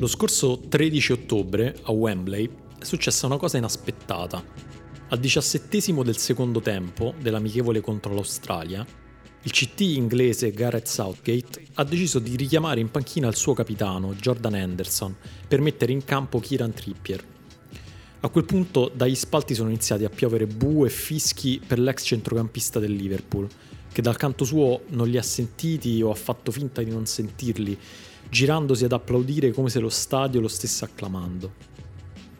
Lo scorso 13 ottobre a Wembley è successa una cosa inaspettata. Al diciassettesimo del secondo tempo dell'amichevole contro l'Australia, il CT inglese Gareth Southgate ha deciso di richiamare in panchina il suo capitano, Jordan Henderson, per mettere in campo Kieran Trippier. A quel punto dagli spalti sono iniziati a piovere bu e fischi per l'ex centrocampista del Liverpool, che dal canto suo non li ha sentiti o ha fatto finta di non sentirli girandosi ad applaudire come se lo stadio lo stesse acclamando.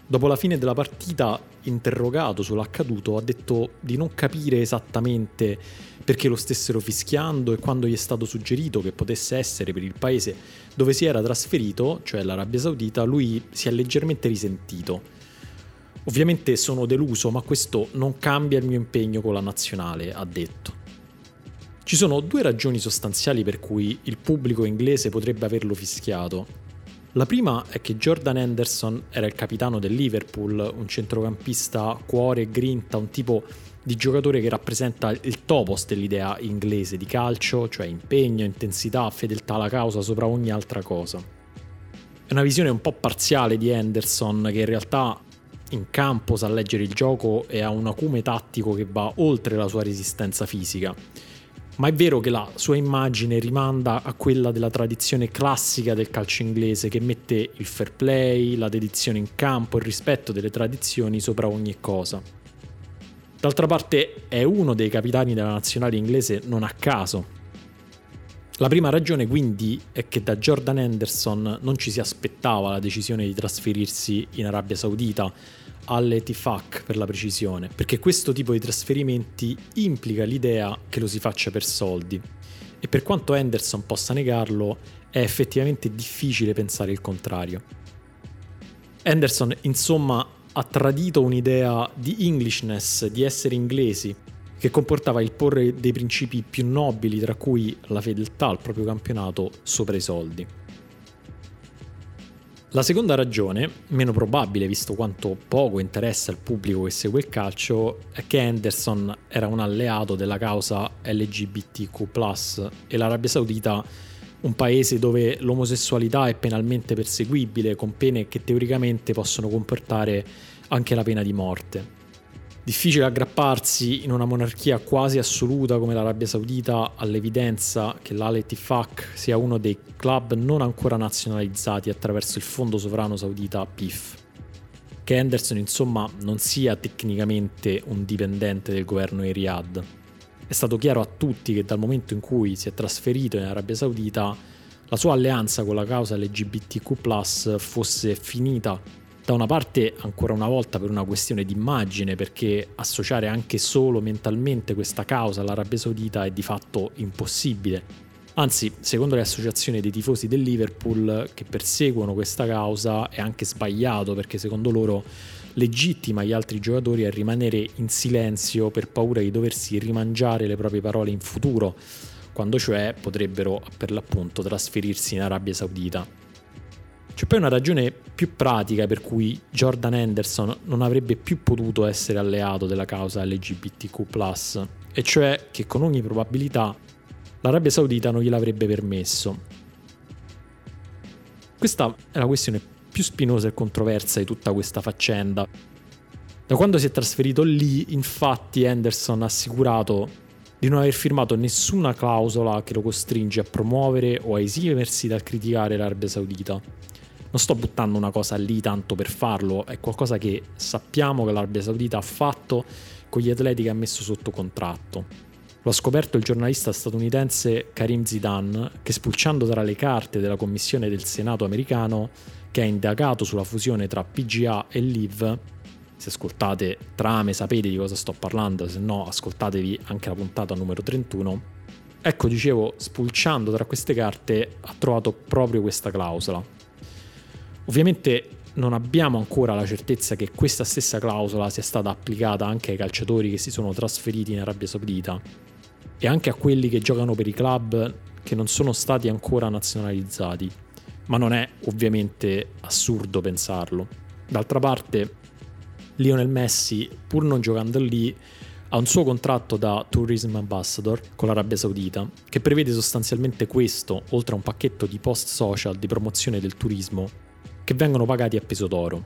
Dopo la fine della partita, interrogato sull'accaduto, ha detto di non capire esattamente perché lo stessero fischiando e quando gli è stato suggerito che potesse essere per il paese dove si era trasferito, cioè l'Arabia Saudita, lui si è leggermente risentito. Ovviamente sono deluso, ma questo non cambia il mio impegno con la nazionale, ha detto. Ci sono due ragioni sostanziali per cui il pubblico inglese potrebbe averlo fischiato. La prima è che Jordan Henderson era il capitano del Liverpool, un centrocampista cuore e grinta, un tipo di giocatore che rappresenta il topos dell'idea inglese di calcio, cioè impegno, intensità, fedeltà alla causa sopra ogni altra cosa. È una visione un po' parziale di Henderson che in realtà in campo sa leggere il gioco e ha un acume tattico che va oltre la sua resistenza fisica ma è vero che la sua immagine rimanda a quella della tradizione classica del calcio inglese che mette il fair play, la dedizione in campo, il rispetto delle tradizioni sopra ogni cosa. D'altra parte è uno dei capitani della nazionale inglese non a caso. La prima ragione quindi è che da Jordan Henderson non ci si aspettava la decisione di trasferirsi in Arabia Saudita, alle TFAC per la precisione, perché questo tipo di trasferimenti implica l'idea che lo si faccia per soldi. E per quanto Henderson possa negarlo, è effettivamente difficile pensare il contrario. Henderson, insomma, ha tradito un'idea di Englishness, di essere inglesi, che comportava il porre dei principi più nobili, tra cui la fedeltà al proprio campionato, sopra i soldi. La seconda ragione, meno probabile visto quanto poco interessa il pubblico che segue il calcio, è che Henderson era un alleato della causa LGBTQ e l'Arabia Saudita un paese dove l'omosessualità è penalmente perseguibile con pene che teoricamente possono comportare anche la pena di morte. Difficile aggrapparsi in una monarchia quasi assoluta come l'Arabia Saudita all'evidenza che l'Al Tifak sia uno dei club non ancora nazionalizzati attraverso il fondo sovrano saudita PIF. Che Henderson insomma non sia tecnicamente un dipendente del governo di Riyadh. È stato chiaro a tutti che dal momento in cui si è trasferito in Arabia Saudita la sua alleanza con la causa LGBTQ fosse finita da una parte ancora una volta per una questione di immagine, perché associare anche solo mentalmente questa causa all'Arabia Saudita è di fatto impossibile. Anzi, secondo le associazioni dei tifosi del Liverpool che perseguono questa causa è anche sbagliato perché secondo loro legittima gli altri giocatori a rimanere in silenzio per paura di doversi rimangiare le proprie parole in futuro, quando cioè potrebbero per l'appunto trasferirsi in Arabia Saudita. C'è poi una ragione più pratica per cui Jordan Henderson non avrebbe più potuto essere alleato della causa LGBTQ, e cioè che con ogni probabilità l'Arabia Saudita non gliel'avrebbe permesso. Questa è la questione più spinosa e controversa di tutta questa faccenda. Da quando si è trasferito lì, infatti, Henderson ha assicurato di non aver firmato nessuna clausola che lo costringe a promuovere o a esimersi dal criticare l'Arabia Saudita non sto buttando una cosa lì tanto per farlo, è qualcosa che sappiamo che l'Arabia Saudita ha fatto con gli atleti che ha messo sotto contratto. Lo ha scoperto il giornalista statunitense Karim Zidan, che spulciando tra le carte della commissione del Senato americano, che ha indagato sulla fusione tra PGA e LIV, se ascoltate trame sapete di cosa sto parlando, se no ascoltatevi anche la puntata numero 31. Ecco, dicevo, spulciando tra queste carte ha trovato proprio questa clausola. Ovviamente non abbiamo ancora la certezza che questa stessa clausola sia stata applicata anche ai calciatori che si sono trasferiti in Arabia Saudita e anche a quelli che giocano per i club che non sono stati ancora nazionalizzati, ma non è ovviamente assurdo pensarlo. D'altra parte, Lionel Messi, pur non giocando lì, ha un suo contratto da Tourism Ambassador con l'Arabia Saudita che prevede sostanzialmente questo, oltre a un pacchetto di post social di promozione del turismo che vengono pagati a peso d'oro.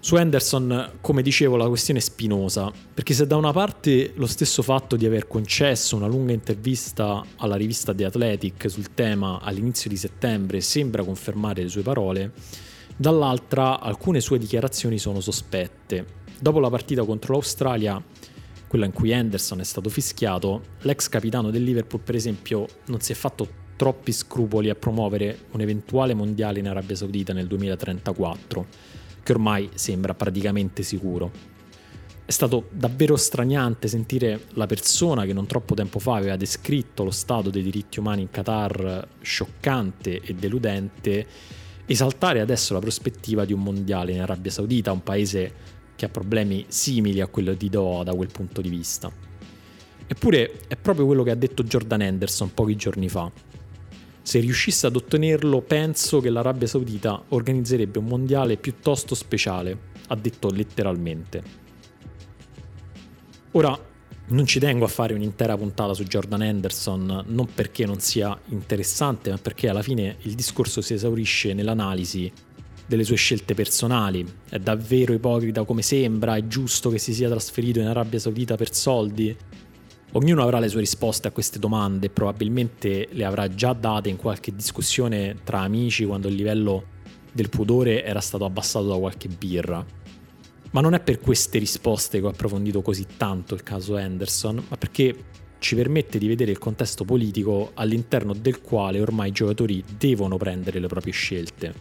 Su Anderson, come dicevo, la questione è spinosa, perché se da una parte lo stesso fatto di aver concesso una lunga intervista alla rivista The Athletic sul tema all'inizio di settembre sembra confermare le sue parole, dall'altra alcune sue dichiarazioni sono sospette. Dopo la partita contro l'Australia, quella in cui Anderson è stato fischiato, l'ex capitano del Liverpool per esempio non si è fatto troppi scrupoli a promuovere un eventuale mondiale in Arabia Saudita nel 2034 che ormai sembra praticamente sicuro. È stato davvero straniante sentire la persona che non troppo tempo fa aveva descritto lo stato dei diritti umani in Qatar scioccante e deludente, esaltare adesso la prospettiva di un mondiale in Arabia Saudita, un paese che ha problemi simili a quello di Doha da quel punto di vista. Eppure è proprio quello che ha detto Jordan Anderson pochi giorni fa. Se riuscisse ad ottenerlo, penso che l'Arabia Saudita organizzerebbe un mondiale piuttosto speciale, ha detto letteralmente. Ora, non ci tengo a fare un'intera puntata su Jordan Anderson, non perché non sia interessante, ma perché alla fine il discorso si esaurisce nell'analisi delle sue scelte personali. È davvero ipocrita come sembra? È giusto che si sia trasferito in Arabia Saudita per soldi? Ognuno avrà le sue risposte a queste domande probabilmente le avrà già date in qualche discussione tra amici quando il livello del pudore era stato abbassato da qualche birra. Ma non è per queste risposte che ho approfondito così tanto il caso Anderson, ma perché ci permette di vedere il contesto politico all'interno del quale ormai i giocatori devono prendere le proprie scelte.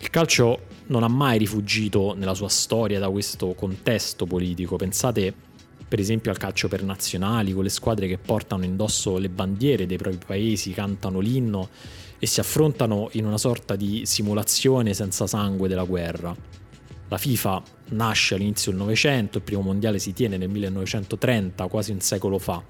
Il calcio non ha mai rifugito nella sua storia da questo contesto politico. Pensate per esempio al calcio per nazionali, con le squadre che portano indosso le bandiere dei propri paesi, cantano l'inno e si affrontano in una sorta di simulazione senza sangue della guerra. La FIFA nasce all'inizio del Novecento, il primo mondiale si tiene nel 1930, quasi un secolo fa.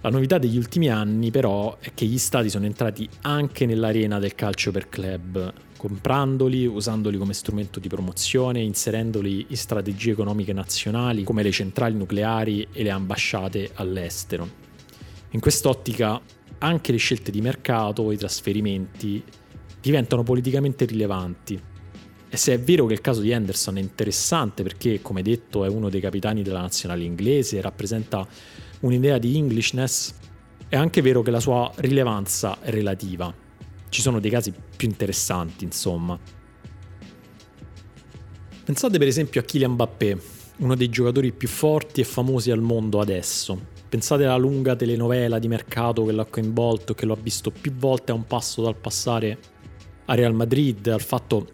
La novità degli ultimi anni però è che gli stati sono entrati anche nell'arena del calcio per club, comprandoli, usandoli come strumento di promozione, inserendoli in strategie economiche nazionali come le centrali nucleari e le ambasciate all'estero. In quest'ottica anche le scelte di mercato, i trasferimenti diventano politicamente rilevanti. E se è vero che il caso di Anderson è interessante perché, come detto, è uno dei capitani della nazionale inglese, rappresenta un'idea di Englishness, è anche vero che la sua rilevanza è relativa. Ci sono dei casi più interessanti, insomma. Pensate per esempio a Kylian Mbappé, uno dei giocatori più forti e famosi al mondo adesso. Pensate alla lunga telenovela di mercato che l'ha coinvolto che lo ha visto più volte a un passo dal passare a Real Madrid, al fatto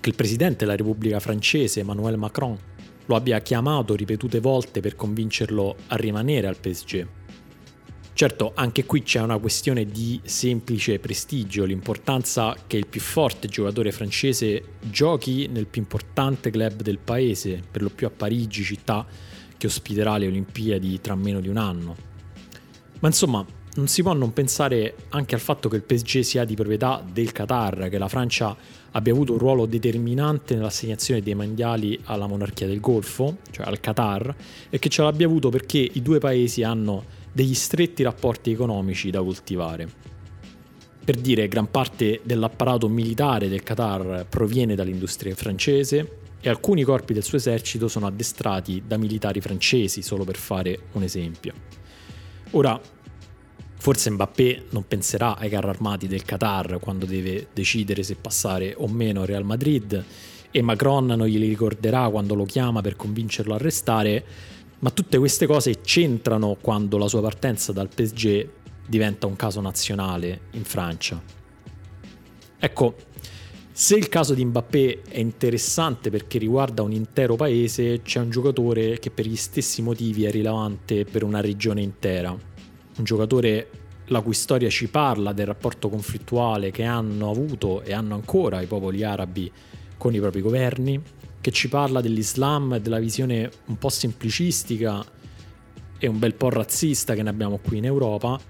che il presidente della Repubblica francese, Emmanuel Macron, lo abbia chiamato ripetute volte per convincerlo a rimanere al PSG. Certo, anche qui c'è una questione di semplice prestigio, l'importanza che il più forte giocatore francese giochi nel più importante club del paese, per lo più a Parigi, città che ospiterà le Olimpiadi tra meno di un anno. Ma insomma, non si può non pensare anche al fatto che il PSG sia di proprietà del Qatar, che la Francia abbia avuto un ruolo determinante nell'assegnazione dei mondiali alla monarchia del Golfo, cioè al Qatar, e che ce l'abbia avuto perché i due paesi hanno degli stretti rapporti economici da coltivare. Per dire, gran parte dell'apparato militare del Qatar proviene dall'industria francese e alcuni corpi del suo esercito sono addestrati da militari francesi, solo per fare un esempio. Ora, Forse Mbappé non penserà ai carri armati del Qatar quando deve decidere se passare o meno a Real Madrid e Macron non glieli ricorderà quando lo chiama per convincerlo a restare, ma tutte queste cose c'entrano quando la sua partenza dal PSG diventa un caso nazionale in Francia. Ecco, se il caso di Mbappé è interessante perché riguarda un intero paese, c'è un giocatore che per gli stessi motivi è rilevante per una regione intera un giocatore la cui storia ci parla del rapporto conflittuale che hanno avuto e hanno ancora i popoli arabi con i propri governi, che ci parla dell'Islam e della visione un po' semplicistica e un bel po' razzista che ne abbiamo qui in Europa,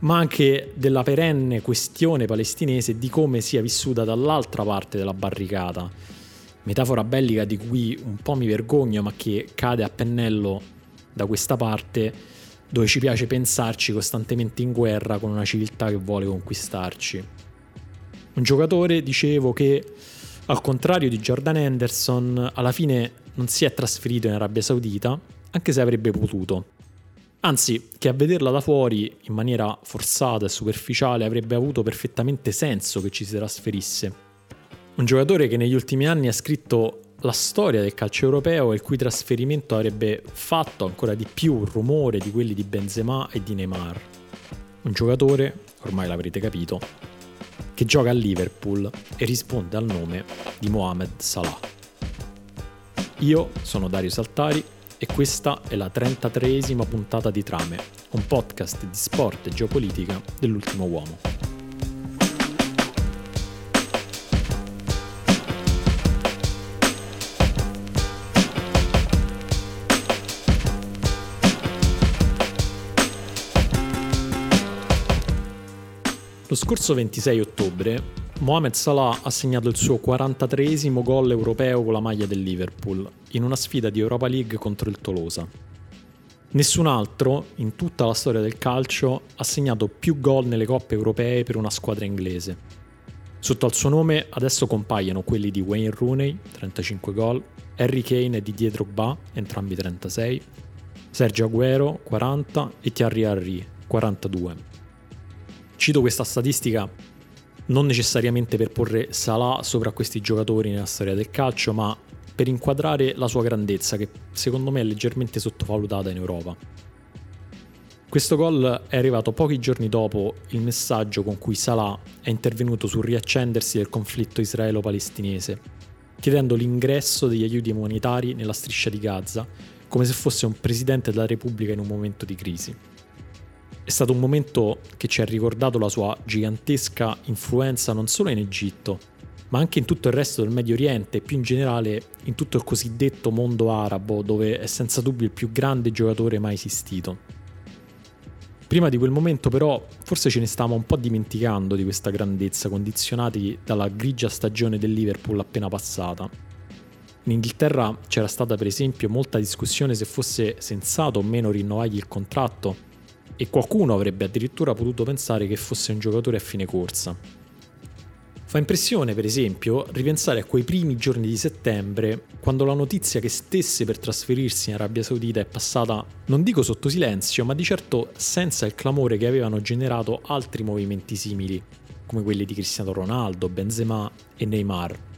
ma anche della perenne questione palestinese di come sia vissuta dall'altra parte della barricata. Metafora bellica di cui un po' mi vergogno, ma che cade a pennello da questa parte dove ci piace pensarci costantemente in guerra con una civiltà che vuole conquistarci. Un giocatore, dicevo, che al contrario di Jordan Henderson, alla fine non si è trasferito in Arabia Saudita, anche se avrebbe potuto. Anzi, che a vederla da fuori in maniera forzata e superficiale avrebbe avuto perfettamente senso che ci si trasferisse. Un giocatore che negli ultimi anni ha scritto la storia del calcio europeo e il cui trasferimento avrebbe fatto ancora di più rumore di quelli di Benzema e di Neymar. Un giocatore, ormai l'avrete capito, che gioca a Liverpool e risponde al nome di Mohamed Salah. Io sono Dario Saltari e questa è la 33esima puntata di Trame, un podcast di sport e geopolitica dell'ultimo uomo. Lo scorso 26 ottobre Mohamed Salah ha segnato il suo 43esimo gol europeo con la maglia del Liverpool in una sfida di Europa League contro il Tolosa. Nessun altro, in tutta la storia del calcio, ha segnato più gol nelle coppe europee per una squadra inglese. Sotto al suo nome adesso compaiono quelli di Wayne Rooney, 35 gol, Harry Kane e Didier Drogba, entrambi 36, Sergio Aguero, 40 e Thierry Henry, 42. Cito questa statistica non necessariamente per porre Salah sopra questi giocatori nella storia del calcio, ma per inquadrare la sua grandezza, che secondo me è leggermente sottovalutata in Europa. Questo gol è arrivato pochi giorni dopo il messaggio con cui Salah è intervenuto sul riaccendersi del conflitto israelo-palestinese, chiedendo l'ingresso degli aiuti umanitari nella striscia di Gaza, come se fosse un presidente della Repubblica in un momento di crisi. È stato un momento che ci ha ricordato la sua gigantesca influenza non solo in Egitto, ma anche in tutto il resto del Medio Oriente e più in generale in tutto il cosiddetto mondo arabo, dove è senza dubbio il più grande giocatore mai esistito. Prima di quel momento però forse ce ne stavamo un po' dimenticando di questa grandezza, condizionati dalla grigia stagione del Liverpool appena passata. In Inghilterra c'era stata per esempio molta discussione se fosse sensato o meno rinnovargli il contratto e qualcuno avrebbe addirittura potuto pensare che fosse un giocatore a fine corsa. Fa impressione, per esempio, ripensare a quei primi giorni di settembre, quando la notizia che stesse per trasferirsi in Arabia Saudita è passata, non dico sotto silenzio, ma di certo senza il clamore che avevano generato altri movimenti simili, come quelli di Cristiano Ronaldo, Benzema e Neymar.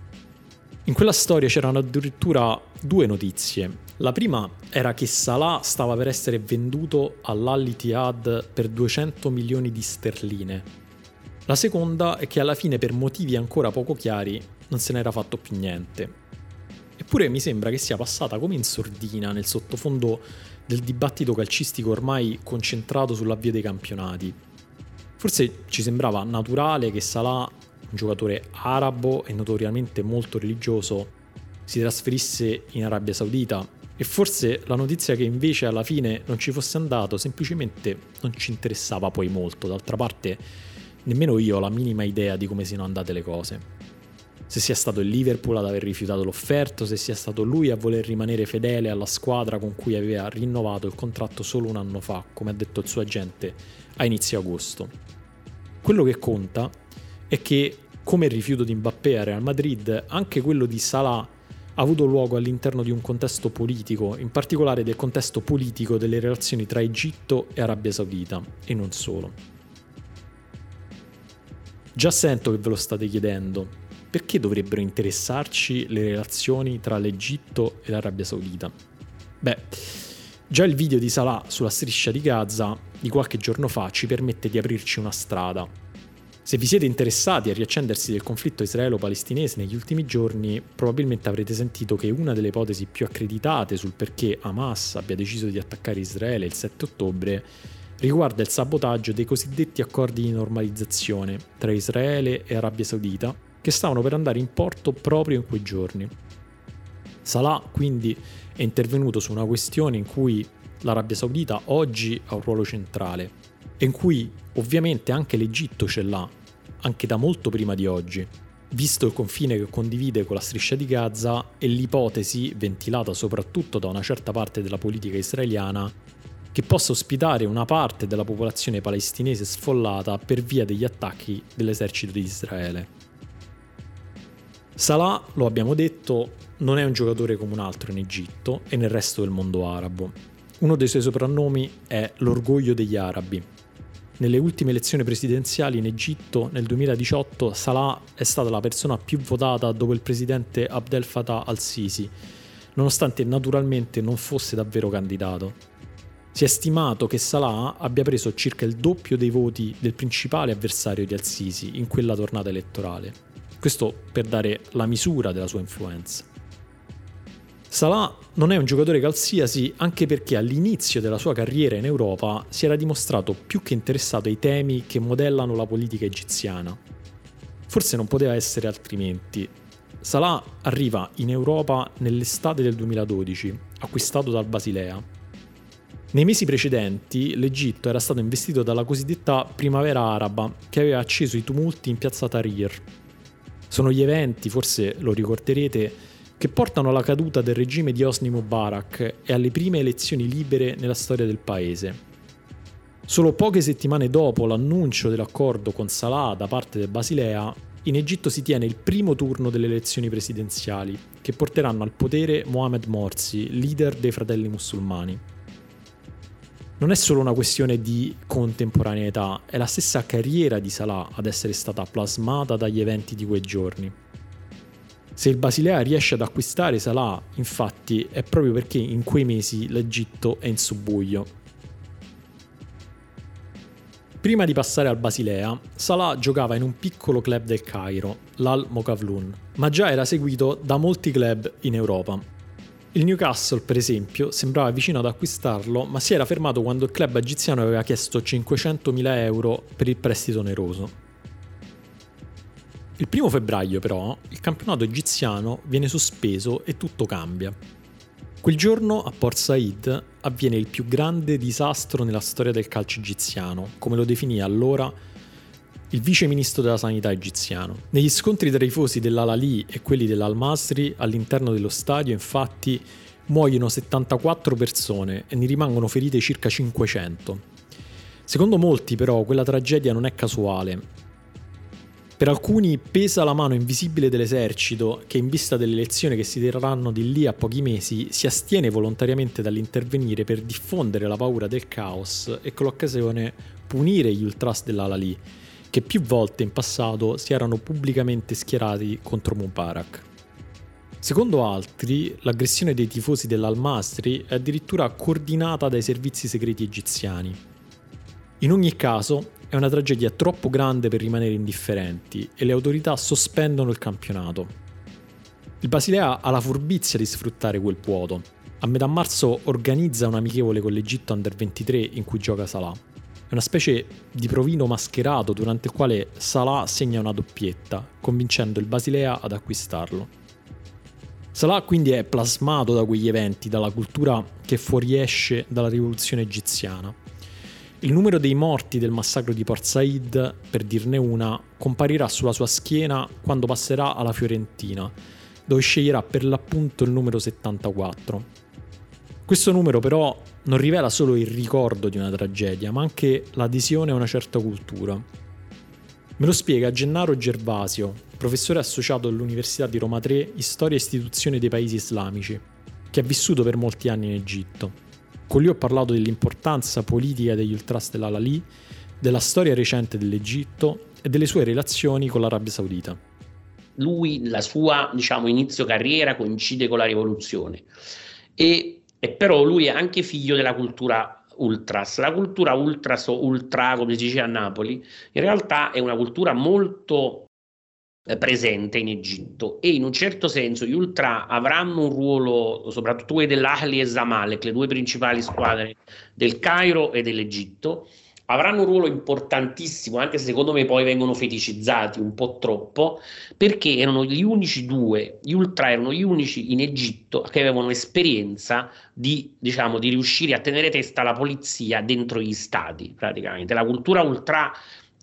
In quella storia c'erano addirittura due notizie. La prima era che Salah stava per essere venduto all'Al-Ittihad per 200 milioni di sterline. La seconda è che alla fine per motivi ancora poco chiari non se n'era fatto più niente. Eppure mi sembra che sia passata come in sordina nel sottofondo del dibattito calcistico ormai concentrato sull'avvio dei campionati. Forse ci sembrava naturale che Salah un giocatore arabo e notoriamente molto religioso, si trasferisse in Arabia Saudita e forse la notizia che invece alla fine non ci fosse andato semplicemente non ci interessava poi molto, d'altra parte nemmeno io ho la minima idea di come siano andate le cose. Se sia stato il Liverpool ad aver rifiutato l'offerto, se sia stato lui a voler rimanere fedele alla squadra con cui aveva rinnovato il contratto solo un anno fa, come ha detto il suo agente a inizio agosto. Quello che conta è che, come il rifiuto di Mbappé a Real Madrid, anche quello di Salah ha avuto luogo all'interno di un contesto politico, in particolare del contesto politico delle relazioni tra Egitto e Arabia Saudita, e non solo. Già sento che ve lo state chiedendo, perché dovrebbero interessarci le relazioni tra l'Egitto e l'Arabia Saudita? Beh, già il video di Salah sulla striscia di Gaza di qualche giorno fa ci permette di aprirci una strada se vi siete interessati al riaccendersi del conflitto israelo-palestinese negli ultimi giorni, probabilmente avrete sentito che una delle ipotesi più accreditate sul perché Hamas abbia deciso di attaccare Israele il 7 ottobre riguarda il sabotaggio dei cosiddetti accordi di normalizzazione tra Israele e Arabia Saudita che stavano per andare in porto proprio in quei giorni. Salah quindi è intervenuto su una questione in cui l'Arabia Saudita oggi ha un ruolo centrale e in cui ovviamente anche l'Egitto ce l'ha, anche da molto prima di oggi, visto il confine che condivide con la striscia di Gaza e l'ipotesi, ventilata soprattutto da una certa parte della politica israeliana, che possa ospitare una parte della popolazione palestinese sfollata per via degli attacchi dell'esercito di Israele. Salah, lo abbiamo detto, non è un giocatore come un altro in Egitto e nel resto del mondo arabo. Uno dei suoi soprannomi è l'orgoglio degli arabi. Nelle ultime elezioni presidenziali in Egitto nel 2018 Salah è stata la persona più votata dopo il presidente Abdel Fattah al-Sisi, nonostante naturalmente non fosse davvero candidato. Si è stimato che Salah abbia preso circa il doppio dei voti del principale avversario di al-Sisi in quella tornata elettorale. Questo per dare la misura della sua influenza. Salah non è un giocatore qualsiasi anche perché all'inizio della sua carriera in Europa si era dimostrato più che interessato ai temi che modellano la politica egiziana. Forse non poteva essere altrimenti. Salah arriva in Europa nell'estate del 2012, acquistato dal Basilea. Nei mesi precedenti l'Egitto era stato investito dalla cosiddetta primavera araba che aveva acceso i tumulti in piazza Tahrir, sono gli eventi, forse lo ricorderete, che portano alla caduta del regime di Osni Mubarak e alle prime elezioni libere nella storia del paese. Solo poche settimane dopo l'annuncio dell'accordo con Salah da parte del Basilea, in Egitto si tiene il primo turno delle elezioni presidenziali, che porteranno al potere Mohamed Morsi, leader dei fratelli musulmani non è solo una questione di contemporaneità, è la stessa carriera di Salah ad essere stata plasmata dagli eventi di quei giorni. Se il Basilea riesce ad acquistare Salah, infatti, è proprio perché in quei mesi l'Egitto è in subbuglio. Prima di passare al Basilea, Salah giocava in un piccolo club del Cairo, l'Al Mokavlun, ma già era seguito da molti club in Europa. Il Newcastle, per esempio, sembrava vicino ad acquistarlo, ma si era fermato quando il club egiziano aveva chiesto 500.000 euro per il prestito oneroso. Il primo febbraio, però, il campionato egiziano viene sospeso e tutto cambia. Quel giorno a Port Said avviene il più grande disastro nella storia del calcio egiziano, come lo definì allora il vice ministro della sanità egiziano. Negli scontri tra i tifosi dell'Al-Ali e quelli dell'Al-Masri all'interno dello stadio, infatti, muoiono 74 persone e ne rimangono ferite circa 500. Secondo molti, però, quella tragedia non è casuale. Per alcuni pesa la mano invisibile dell'esercito che in vista delle elezioni che si terranno di lì a pochi mesi si astiene volontariamente dall'intervenire per diffondere la paura del caos e con l'occasione punire gli ultras dell'Al-Ali che più volte in passato si erano pubblicamente schierati contro Mubarak. Secondo altri, l'aggressione dei tifosi dell'Al-Masri è addirittura coordinata dai servizi segreti egiziani. In ogni caso, è una tragedia troppo grande per rimanere indifferenti e le autorità sospendono il campionato. Il Basilea ha la furbizia di sfruttare quel vuoto. A metà marzo organizza un amichevole con l'Egitto Under 23 in cui gioca Salah. È una specie di provino mascherato durante il quale Salah segna una doppietta, convincendo il Basilea ad acquistarlo. Salah quindi è plasmato da quegli eventi, dalla cultura che fuoriesce dalla rivoluzione egiziana. Il numero dei morti del massacro di Port Said, per dirne una, comparirà sulla sua schiena quando passerà alla Fiorentina, dove sceglierà per l'appunto il numero 74. Questo numero però non rivela solo il ricordo di una tragedia, ma anche l'adesione a una certa cultura. Me lo spiega Gennaro Gervasio, professore associato all'Università di Roma 3 in Storia e Istituzioni dei Paesi Islamici, che ha vissuto per molti anni in Egitto. Con lui ho parlato dell'importanza politica degli ultras dell'Al-Ali, della storia recente dell'Egitto e delle sue relazioni con l'Arabia Saudita. Lui, la sua diciamo, inizio carriera coincide con la rivoluzione e e però lui è anche figlio della cultura ultras. La cultura ultras o ultra, come si dice a Napoli, in realtà è una cultura molto presente in Egitto e in un certo senso gli ultra avranno un ruolo, soprattutto quelli dell'Ahli e Zamalek, le due principali squadre del Cairo e dell'Egitto, avranno un ruolo importantissimo, anche se secondo me poi vengono feticizzati un po' troppo, perché erano gli unici due, gli ultra erano gli unici in Egitto che avevano esperienza di, diciamo, di riuscire a tenere testa alla polizia dentro gli stati, praticamente. La cultura ultra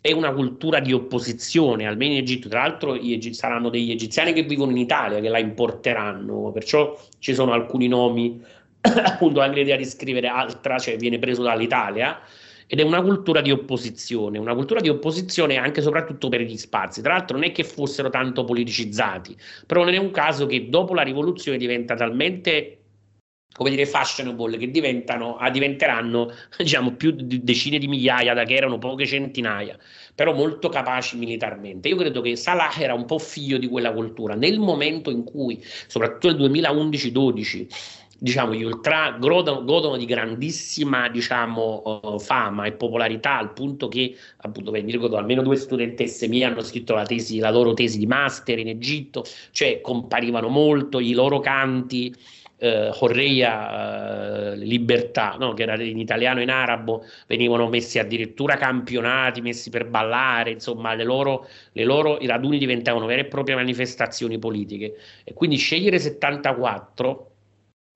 è una cultura di opposizione, almeno in Egitto. Tra l'altro Egi- saranno degli egiziani che vivono in Italia che la importeranno, perciò ci sono alcuni nomi, appunto anche l'idea di scrivere altra, cioè viene preso dall'Italia, ed è una cultura di opposizione, una cultura di opposizione anche e soprattutto per gli spazi. Tra l'altro non è che fossero tanto politicizzati, però non è un caso che dopo la rivoluzione diventa talmente come dire, fashionable che diventano, ah, diventeranno diciamo più di decine di migliaia da che erano poche centinaia, però molto capaci militarmente. Io credo che Salah era un po' figlio di quella cultura. Nel momento in cui, soprattutto nel 2011-12, diciamo, gli ultra godono, godono di grandissima diciamo, uh, fama e popolarità al punto che, appunto, mi ricordo almeno due studentesse mie hanno scritto la, tesi, la loro tesi di master in Egitto, cioè comparivano molto i loro canti eh, Correia eh, Libertà, no? che era in italiano e in arabo, venivano messi addirittura campionati, messi per ballare, insomma le loro, le loro, i raduni diventavano vere e proprie manifestazioni politiche. E quindi scegliere 74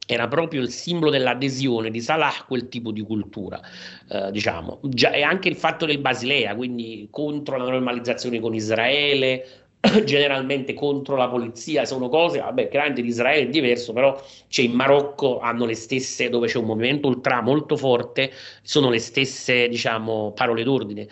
era proprio il simbolo dell'adesione di Salah a quel tipo di cultura, eh, diciamo. Già, e anche il fatto del Basilea, quindi contro la normalizzazione con Israele, generalmente contro la polizia, sono cose, vabbè, chiaramente di Israele è diverso, però c'è in Marocco hanno le stesse, dove c'è un movimento ultra molto forte, sono le stesse, diciamo, parole d'ordine.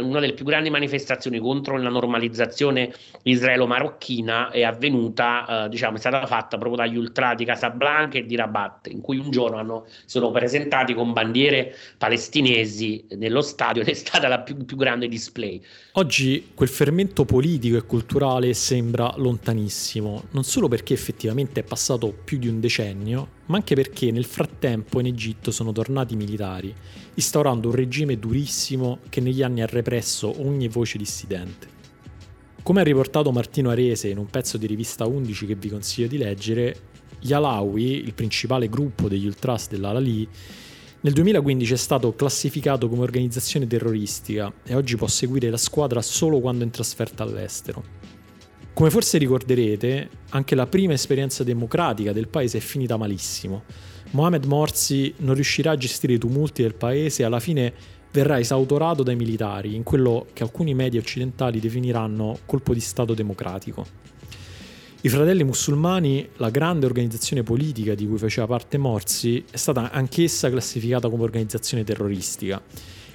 Una delle più grandi manifestazioni contro la normalizzazione israelo-marocchina è avvenuta, eh, diciamo, è stata fatta proprio dagli ultra di Casablanca e di Rabat, in cui un giorno hanno, sono presentati con bandiere palestinesi nello stadio ed è stata la più, più grande display. Oggi quel fermento politico e culturale sembra lontanissimo, non solo perché effettivamente è passato più di un decennio, ma anche perché nel frattempo in Egitto sono tornati i militari, instaurando un regime durissimo che negli anni ha represso ogni voce dissidente. Come ha riportato Martino Arese in un pezzo di rivista 11 che vi consiglio di leggere, gli Alawi, il principale gruppo degli ultras dell'Alali, nel 2015 è stato classificato come organizzazione terroristica e oggi può seguire la squadra solo quando è in trasferta all'estero. Come forse ricorderete, anche la prima esperienza democratica del paese è finita malissimo. Mohamed Morsi non riuscirà a gestire i tumulti del paese e alla fine verrà esautorato dai militari in quello che alcuni media occidentali definiranno colpo di Stato democratico. I Fratelli Musulmani, la grande organizzazione politica di cui faceva parte Morsi, è stata anch'essa classificata come organizzazione terroristica.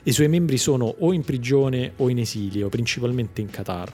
I suoi membri sono o in prigione o in esilio, principalmente in Qatar.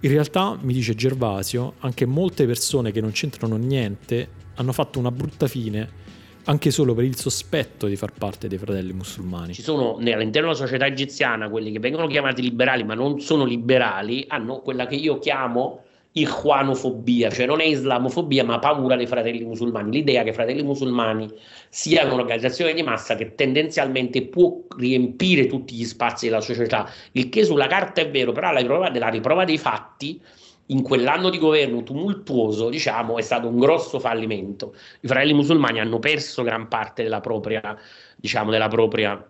In realtà, mi dice Gervasio, anche molte persone che non c'entrano niente hanno fatto una brutta fine anche solo per il sospetto di far parte dei fratelli musulmani. Ci sono all'interno della società egiziana quelli che vengono chiamati liberali ma non sono liberali, hanno quella che io chiamo ikhwanofobia, cioè non è islamofobia ma paura dei fratelli musulmani, l'idea che i fratelli musulmani siano un'organizzazione di massa che tendenzialmente può riempire tutti gli spazi della società, il che sulla carta è vero, però la riprova, della riprova dei fatti in quell'anno di governo tumultuoso, diciamo, è stato un grosso fallimento. I fratelli musulmani hanno perso gran parte della propria, diciamo, della propria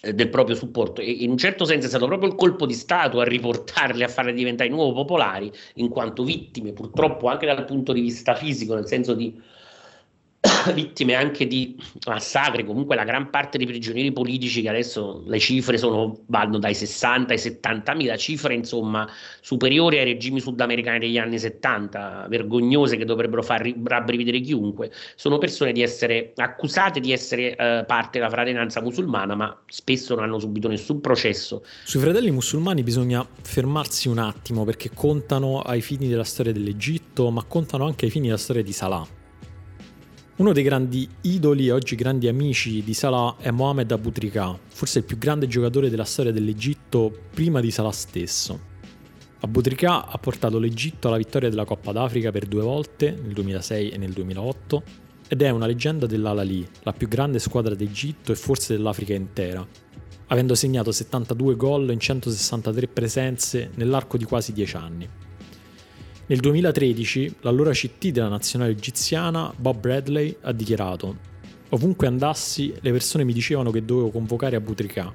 del proprio supporto. E in un certo senso è stato proprio il colpo di Stato a riportarli, a farli diventare di nuovo popolari, in quanto vittime purtroppo anche dal punto di vista fisico, nel senso di vittime anche di massacri, comunque la gran parte dei prigionieri politici che adesso le cifre sono, vanno dai 60 ai 70 mila, cifre insomma superiori ai regimi sudamericani degli anni 70, vergognose che dovrebbero far rabbrividere chiunque, sono persone di essere accusate di essere eh, parte della fratellanza musulmana, ma spesso non hanno subito nessun processo. Sui fratelli musulmani bisogna fermarsi un attimo perché contano ai fini della storia dell'Egitto, ma contano anche ai fini della storia di Salah. Uno dei grandi idoli e oggi grandi amici di Salah è Mohamed Abu Trika, forse il più grande giocatore della storia dell'Egitto prima di Salah stesso. Abu Trika ha portato l'Egitto alla vittoria della Coppa d'Africa per due volte, nel 2006 e nel 2008, ed è una leggenda dell'Al-Ali, la più grande squadra d'Egitto e forse dell'Africa intera, avendo segnato 72 gol in 163 presenze nell'arco di quasi 10 anni. Nel 2013 l'allora CT della nazionale egiziana, Bob Bradley, ha dichiarato Ovunque andassi le persone mi dicevano che dovevo convocare Abu Trika.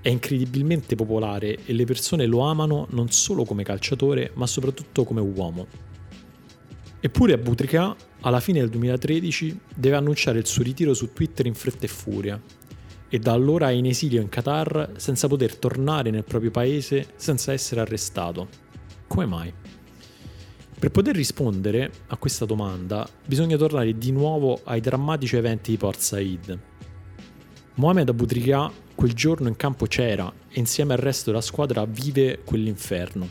È incredibilmente popolare e le persone lo amano non solo come calciatore ma soprattutto come uomo. Eppure Abu Trika alla fine del 2013 deve annunciare il suo ritiro su Twitter in fretta e furia e da allora è in esilio in Qatar senza poter tornare nel proprio paese senza essere arrestato. Come mai? Per poter rispondere a questa domanda bisogna tornare di nuovo ai drammatici eventi di Port Said. Mohamed Aboutrika quel giorno in campo c'era e insieme al resto della squadra vive quell'inferno.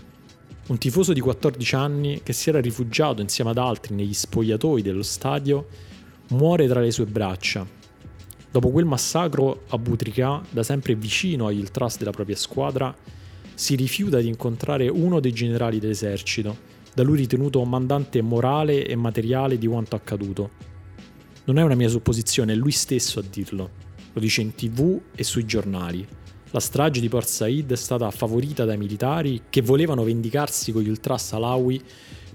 Un tifoso di 14 anni che si era rifugiato insieme ad altri negli spogliatoi dello stadio muore tra le sue braccia. Dopo quel massacro, Aboutrika, da sempre vicino agli ultras della propria squadra, si rifiuta di incontrare uno dei generali dell'esercito, da lui ritenuto mandante morale e materiale di quanto accaduto. Non è una mia supposizione, è lui stesso a dirlo. Lo dice in tv e sui giornali. La strage di Port Said è stata favorita dai militari che volevano vendicarsi con gli ultras alawi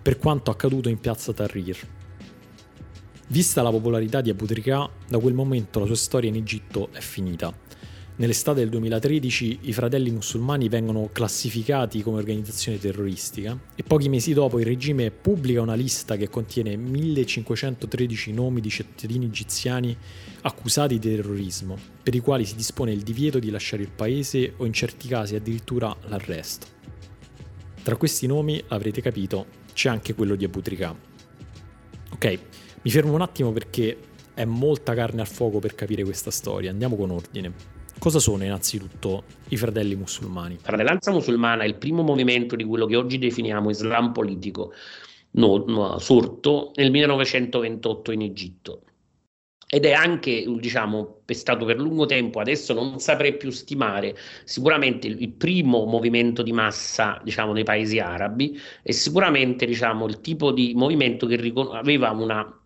per quanto accaduto in piazza Tahrir. Vista la popolarità di Abu Trika, da quel momento la sua storia in Egitto è finita. Nell'estate del 2013 i fratelli musulmani vengono classificati come organizzazione terroristica e pochi mesi dopo il regime pubblica una lista che contiene 1513 nomi di cittadini egiziani accusati di terrorismo, per i quali si dispone il divieto di lasciare il paese o in certi casi addirittura l'arresto. Tra questi nomi, avrete capito, c'è anche quello di Abu Trika. Ok, mi fermo un attimo perché è molta carne al fuoco per capire questa storia, andiamo con ordine. Cosa sono innanzitutto i fratelli musulmani? Fratellanza musulmana è il primo movimento di quello che oggi definiamo Islam politico, no, no, sorto nel 1928 in Egitto. Ed è anche, diciamo, è stato per lungo tempo, adesso non saprei più stimare, sicuramente il, primo movimento di massa, diciamo, nei paesi arabi e sicuramente, diciamo, il tipo di movimento che aveva una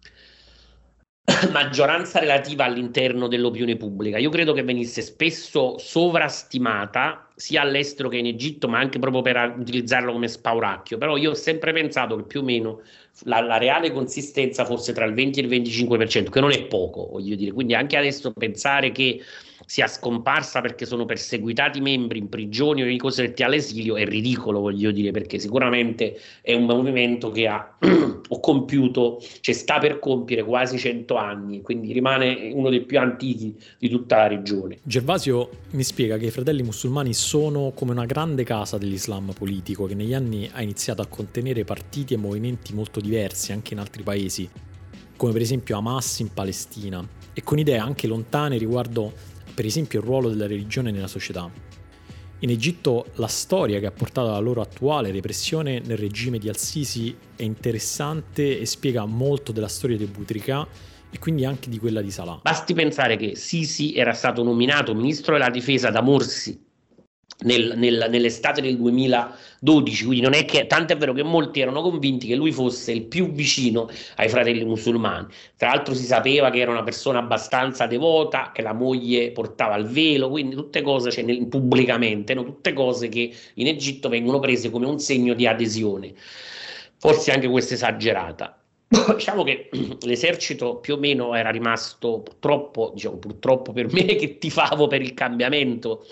maggioranza relativa all'interno dell'opinione pubblica. Io credo che venisse spesso sovrastimata sia all'estero che in Egitto, ma anche proprio per utilizzarlo come spauracchio. Però io ho sempre pensato che più o meno la, la, reale consistenza fosse tra il 20 e il 25%, che non è poco, voglio dire. Quindi anche adesso pensare che sia scomparsa perché sono perseguitati membri in prigioni o costretti all'esilio è ridicolo, voglio dire, perché sicuramente è un movimento che ha compiuto, cioè sta per compiere quasi 100 anni, quindi rimane uno dei più antichi di tutta la regione. Gervasio mi spiega che i fratelli musulmani sono come una grande casa dell'Islam politico che negli anni ha iniziato a contenere partiti e movimenti molto diversi anche in altri paesi, come per esempio Hamas in Palestina, e con idee anche lontane riguardo per esempio il ruolo della religione nella società. In Egitto la storia che ha portato alla loro attuale repressione nel regime di Al-Sisi è interessante e spiega molto della storia di Boutrika e quindi anche di quella di Salah. Basti pensare che Sisi era stato nominato ministro della difesa da Morsi nel, nel, nell'estate del 2012, quindi non è che, tanto è vero che molti erano convinti che lui fosse il più vicino ai fratelli musulmani. Tra l'altro si sapeva che era una persona abbastanza devota, che la moglie portava il velo, quindi tutte cose, cioè nel, pubblicamente, no? tutte cose che in Egitto vengono prese come un segno di adesione. Forse anche questa esagerata. diciamo che l'esercito più o meno era rimasto purtroppo, diciamo purtroppo per me che tifavo per il cambiamento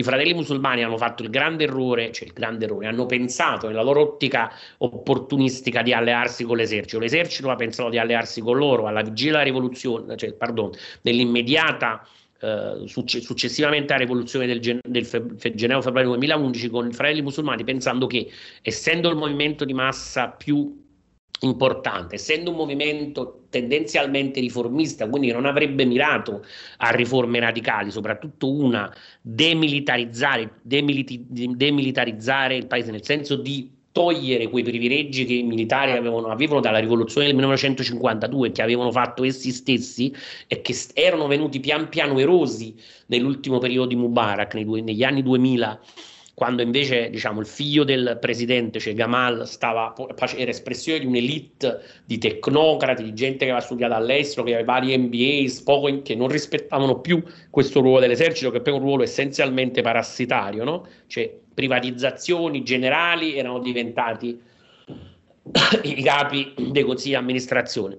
i fratelli musulmani hanno fatto il grande errore, cioè il grande errore, hanno pensato nella loro ottica opportunistica di allearsi con l'esercito. L'esercito ha pensato di allearsi con loro alla vigilia della rivoluzione, cioè, pardon, dell'immediata Uh, successivamente alla rivoluzione del, gen- del fe- gennaio-febbraio 2011 con i fratelli musulmani pensando che essendo il movimento di massa più importante, essendo un movimento tendenzialmente riformista, quindi non avrebbe mirato a riforme radicali, soprattutto una demilitarizzare, demiliti, demilitarizzare il paese, nel senso di togliere quei privilegi che i militari avevano, avevano, dalla rivoluzione del 1952 che avevano fatto essi stessi e che erano venuti pian piano erosi nell'ultimo periodo di Mubarak, nei, negli anni 2000 quando invece diciamo, il figlio del presidente, cioè Gamal, stava, era espressione di un'elite di tecnocrati, di gente che aveva studiato all'estero, che aveva vari MBA, che non rispettavano più questo ruolo dell'esercito, che poi è un ruolo essenzialmente parassitario, no? cioè privatizzazioni generali erano diventati i capi dei consigli di amministrazione.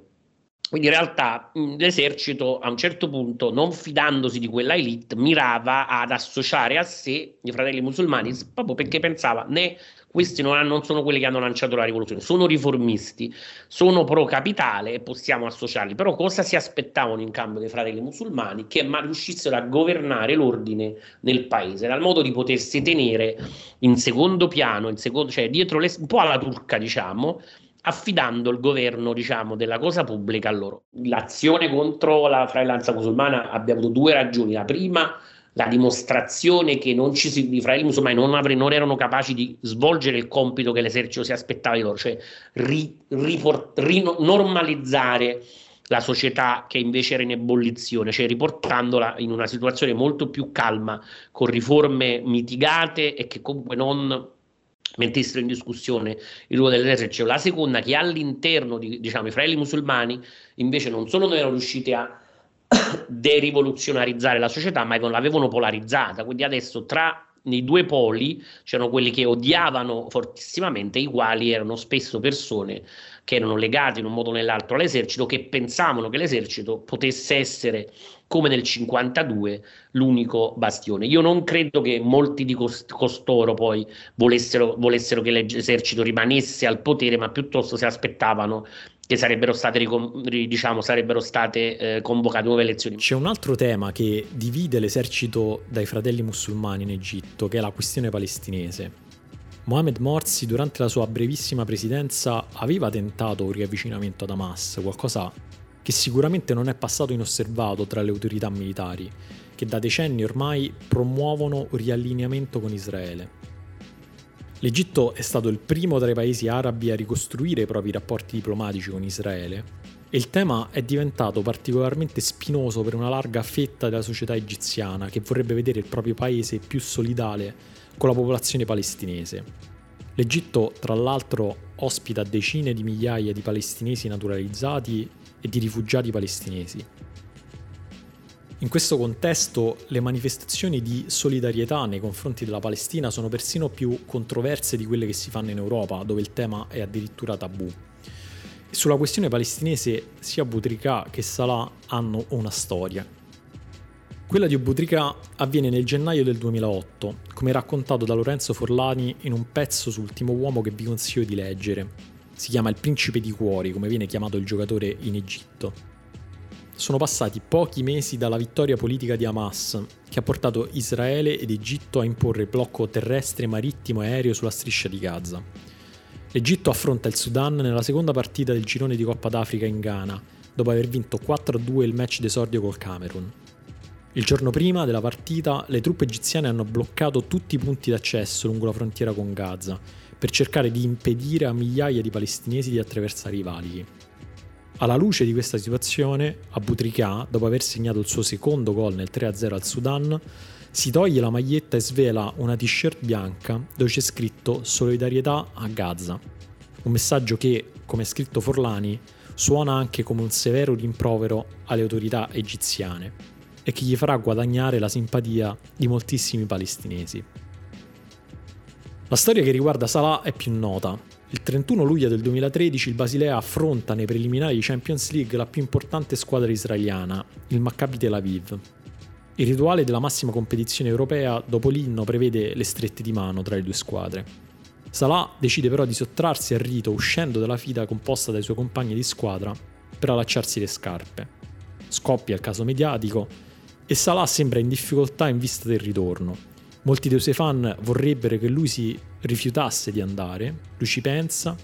Quindi in realtà l'esercito a un certo punto, non fidandosi di quella elite, mirava ad associare a sé i fratelli musulmani proprio perché pensava né questi non, non, sono quelli che hanno lanciato la rivoluzione, sono riformisti, sono pro capitale e possiamo associarli. Però cosa si aspettavano in cambio dei fratelli musulmani? Che ma riuscissero a governare l'ordine nel paese, dal modo di potersi tenere in secondo piano, in secondo, cioè dietro le, un po' alla turca, diciamo, affidando il governo diciamo, della cosa pubblica a loro. L'azione contro la fratellanza musulmana abbia avuto due ragioni. La prima, la dimostrazione che non ci si, i fratelli musulmani non, avre, non, erano capaci di svolgere il compito che l'esercito si aspettava di loro, cioè ri, riport, rinormalizzare la società che invece era in ebollizione, cioè riportandola in una situazione molto più calma, con riforme mitigate e che comunque non mettessero in discussione il ruolo dell'esercito. La seconda, che all'interno di diciamo, i fratelli musulmani invece non solo non erano riusciti a derivoluzionarizzare la società, ma l'avevano polarizzata. Quindi adesso tra nei due poli c'erano quelli che odiavano fortissimamente, i quali erano spesso persone che erano legate in un modo o nell'altro all'esercito, che pensavano che l'esercito potesse essere, come nel 52, l'unico bastione. Io non credo che molti di cost- costoro poi volessero, volessero che l'esercito rimanesse al potere, ma piuttosto si aspettavano che sarebbero state, diciamo, sarebbero state eh, convocate nuove elezioni. C'è un altro tema che divide l'esercito dai fratelli musulmani in Egitto, che è la questione palestinese. Mohamed Morsi durante la sua brevissima presidenza aveva tentato un riavvicinamento ad Hamas, qualcosa che sicuramente non è passato inosservato tra le autorità militari, che da decenni ormai promuovono un riallineamento con Israele. L'Egitto è stato il primo tra i paesi arabi a ricostruire i propri rapporti diplomatici con Israele e il tema è diventato particolarmente spinoso per una larga fetta della società egiziana che vorrebbe vedere il proprio paese più solidale con la popolazione palestinese. L'Egitto, tra l'altro, ospita decine di migliaia di palestinesi naturalizzati e di rifugiati palestinesi. In questo contesto le manifestazioni di solidarietà nei confronti della Palestina sono persino più controverse di quelle che si fanno in Europa, dove il tema è addirittura tabù. Sulla questione palestinese sia Boutrika che Salah hanno una storia. Quella di Boutrika avviene nel gennaio del 2008, come raccontato da Lorenzo Forlani in un pezzo sull'ultimo uomo che vi consiglio di leggere. Si chiama Il principe di cuori, come viene chiamato il giocatore in Egitto sono passati pochi mesi dalla vittoria politica di Hamas, che ha portato Israele ed Egitto a imporre blocco terrestre, marittimo e aereo sulla striscia di Gaza. L'Egitto affronta il Sudan nella seconda partita del girone di Coppa d'Africa in Ghana, dopo aver vinto 4-2 il match d'esordio col Camerun. Il giorno prima della partita le truppe egiziane hanno bloccato tutti i punti d'accesso lungo la frontiera con Gaza per cercare di impedire a migliaia di palestinesi di attraversare i valichi. Alla luce di questa situazione, Abutrika, dopo aver segnato il suo secondo gol nel 3-0 al Sudan, si toglie la maglietta e svela una t-shirt bianca dove c'è scritto solidarietà a Gaza. Un messaggio che, come ha scritto Forlani, suona anche come un severo rimprovero alle autorità egiziane e che gli farà guadagnare la simpatia di moltissimi palestinesi. La storia che riguarda Salah è più nota il 31 luglio del 2013 il Basilea affronta nei preliminari di Champions League la più importante squadra israeliana, il Maccabi Tel Aviv. Il rituale della massima competizione europea dopo l'inno prevede le strette di mano tra le due squadre. Salah decide però di sottrarsi al rito uscendo dalla fila composta dai suoi compagni di squadra per allacciarsi le scarpe. Scoppia il caso mediatico e Salah sembra in difficoltà in vista del ritorno, Molti dei suoi fan vorrebbero che lui si rifiutasse di andare, lui ci pensa,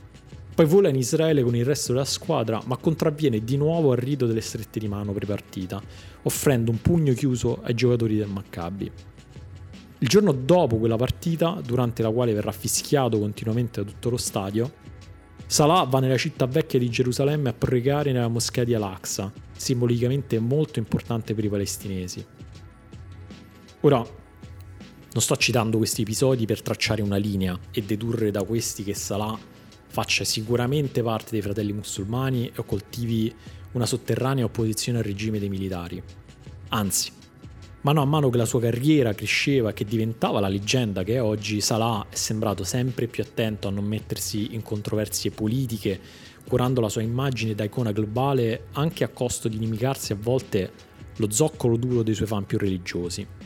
poi vola in Israele con il resto della squadra, ma contravviene di nuovo al rito delle strette di mano pre-partita, offrendo un pugno chiuso ai giocatori del Maccabi. Il giorno dopo quella partita, durante la quale verrà fischiato continuamente da tutto lo stadio, Salah va nella città vecchia di Gerusalemme a pregare nella moschea di Al-Aqsa, simbolicamente molto importante per i palestinesi. Ora, non sto citando questi episodi per tracciare una linea e dedurre da questi che Salah faccia sicuramente parte dei fratelli musulmani e coltivi una sotterranea opposizione al regime dei militari. Anzi, mano a mano che la sua carriera cresceva e che diventava la leggenda che è oggi, Salah è sembrato sempre più attento a non mettersi in controversie politiche, curando la sua immagine da icona globale anche a costo di inimicarsi a volte lo zoccolo duro dei suoi fan più religiosi.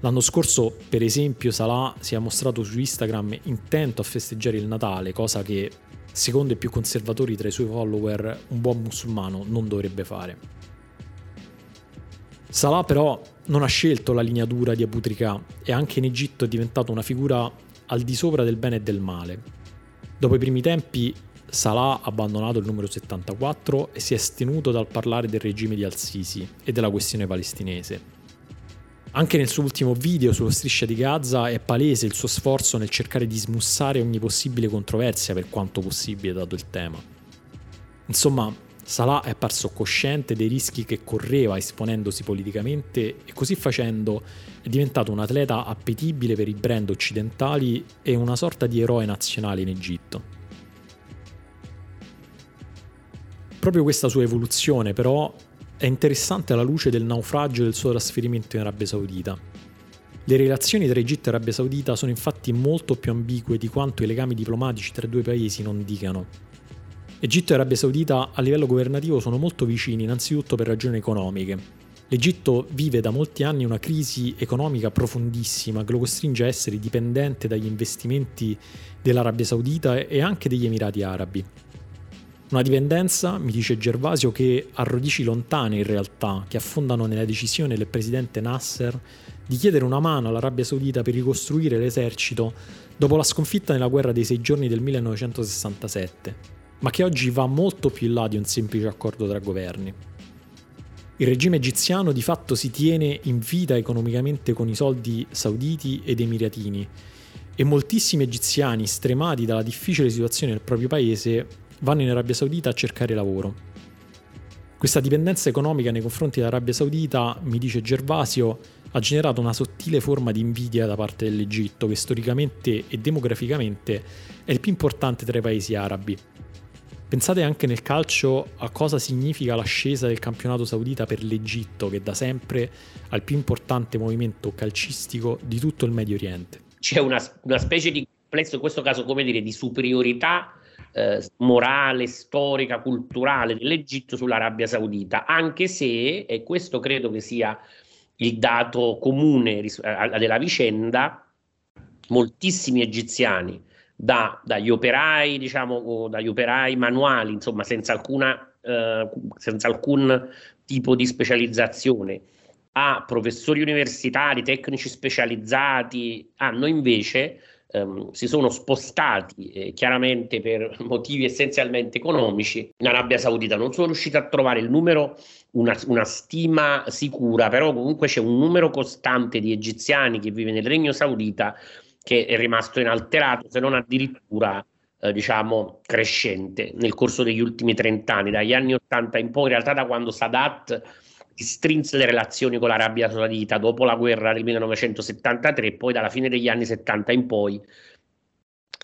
L'anno scorso, per esempio, Salah si è mostrato su Instagram intento a festeggiare il Natale, cosa che, secondo i più conservatori tra i suoi follower, un buon musulmano non dovrebbe fare. Salah però non ha scelto la linea dura di Abu Trika e anche in Egitto è diventato una figura al di sopra del bene e del male. Dopo i primi tempi, Salah ha abbandonato il numero 74 e si è astenuto dal parlare del regime di Al-Sisi e della questione palestinese. Anche nel suo ultimo video sullo striscia di Gaza è palese il suo sforzo nel cercare di smussare ogni possibile controversia per quanto possibile dato il tema. Insomma, Salah è apparso cosciente dei rischi che correva esponendosi politicamente e così facendo è diventato un atleta appetibile per i brand occidentali e una sorta di eroe nazionale in Egitto. Proprio questa sua evoluzione però è interessante alla luce del naufragio del suo trasferimento in Arabia Saudita. Le relazioni tra Egitto e Arabia Saudita sono infatti molto più ambigue di quanto i legami diplomatici tra i due paesi non dicano. Egitto e Arabia Saudita a livello governativo sono molto vicini innanzitutto per ragioni economiche. L'Egitto vive da molti anni una crisi economica profondissima che lo costringe a essere dipendente dagli investimenti dell'Arabia Saudita e anche degli Emirati Arabi. Una dipendenza, mi dice Gervasio, che ha radici lontane in realtà, che affondano nella decisione del presidente Nasser di chiedere una mano all'Arabia Saudita per ricostruire l'esercito dopo la sconfitta nella guerra dei sei giorni del 1967, ma che oggi va molto più in là di un semplice accordo tra governi. Il regime egiziano di fatto si tiene in vita economicamente con i soldi sauditi ed emiratini e moltissimi egiziani, stremati dalla difficile situazione del proprio paese, vanno in Arabia Saudita a cercare lavoro. Questa dipendenza economica nei confronti dell'Arabia Saudita, mi dice Gervasio, ha generato una sottile forma di invidia da parte dell'Egitto, che storicamente e demograficamente è il più importante tra i paesi arabi. Pensate anche nel calcio a cosa significa l'ascesa del campionato saudita per l'Egitto, che da sempre ha il più importante movimento calcistico di tutto il Medio Oriente. C'è una, una specie di complesso, in questo caso, come dire, di superiorità eh, morale, storica, culturale dell'Egitto sull'Arabia Saudita, anche se, e questo credo che sia il dato comune della vicenda, moltissimi egiziani, da, dagli operai, diciamo, dagli operai manuali, insomma, senza, alcuna, eh, senza alcun tipo di specializzazione, a professori universitari, tecnici specializzati, hanno invece ehm, si sono spostati eh, chiaramente per motivi essenzialmente economici in Arabia Saudita. Non sono riusciti a trovare il numero, una, una stima sicura, però comunque c'è un numero costante di egiziani che vive nel Regno Saudita che è rimasto inalterato, se non addirittura eh, diciamo crescente nel corso degli ultimi 30 anni, dagli anni 80 in poi, in realtà da quando Sadat strinse le relazioni con l'Arabia Saudita dopo la guerra del 1973 e poi dalla fine degli anni 70 in poi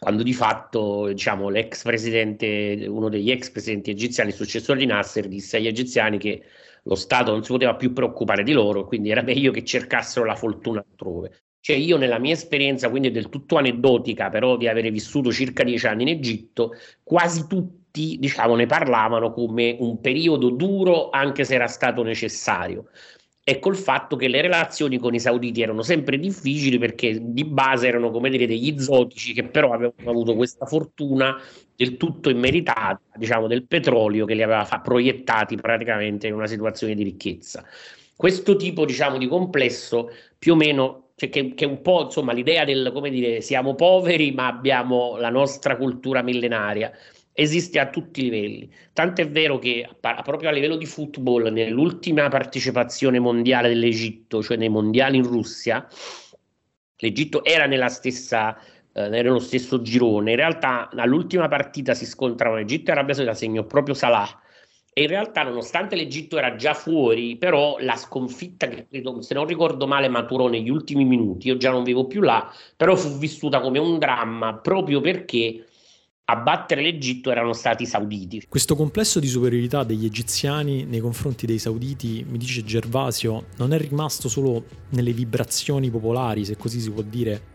quando di fatto diciamo, l'ex presidente, uno degli ex presidenti egiziani, successore di Nasser, disse agli egiziani che lo Stato non si poteva più preoccupare di loro, quindi era meglio che cercassero la fortuna altrove. Cioè io nella mia esperienza, quindi del tutto aneddotica, però di avere vissuto circa dieci anni in Egitto, quasi tutti tutti diciamo, ne parlavano come un periodo duro anche se era stato necessario. E col fatto che le relazioni con i sauditi erano sempre difficili perché di base erano come dire degli zotici che però avevano avuto questa fortuna del tutto immeritata, diciamo, del petrolio che li aveva fa- proiettati praticamente in una situazione di ricchezza. Questo tipo, diciamo, di complesso più o meno cioè che, che, un po' insomma l'idea del come dire siamo poveri ma abbiamo la nostra cultura millenaria esiste a tutti i livelli. Tant'è vero che proprio a livello di football, nell'ultima partecipazione mondiale dell'Egitto, cioè nei mondiali in Russia, l'Egitto era nella stessa eh, nello stesso girone. In realtà all'ultima partita si scontravano Egitto e Arabia Saudita, segnò proprio Salah. E in realtà, nonostante l'Egitto era già fuori, però la sconfitta che se non ricordo male, maturò negli ultimi minuti. Io già non vivo più là, però fu vissuta come un dramma proprio perché a battere l'Egitto erano stati i sauditi. Questo complesso di superiorità degli egiziani nei confronti dei sauditi, mi dice Gervasio, non è rimasto solo nelle vibrazioni popolari, se così si può dire,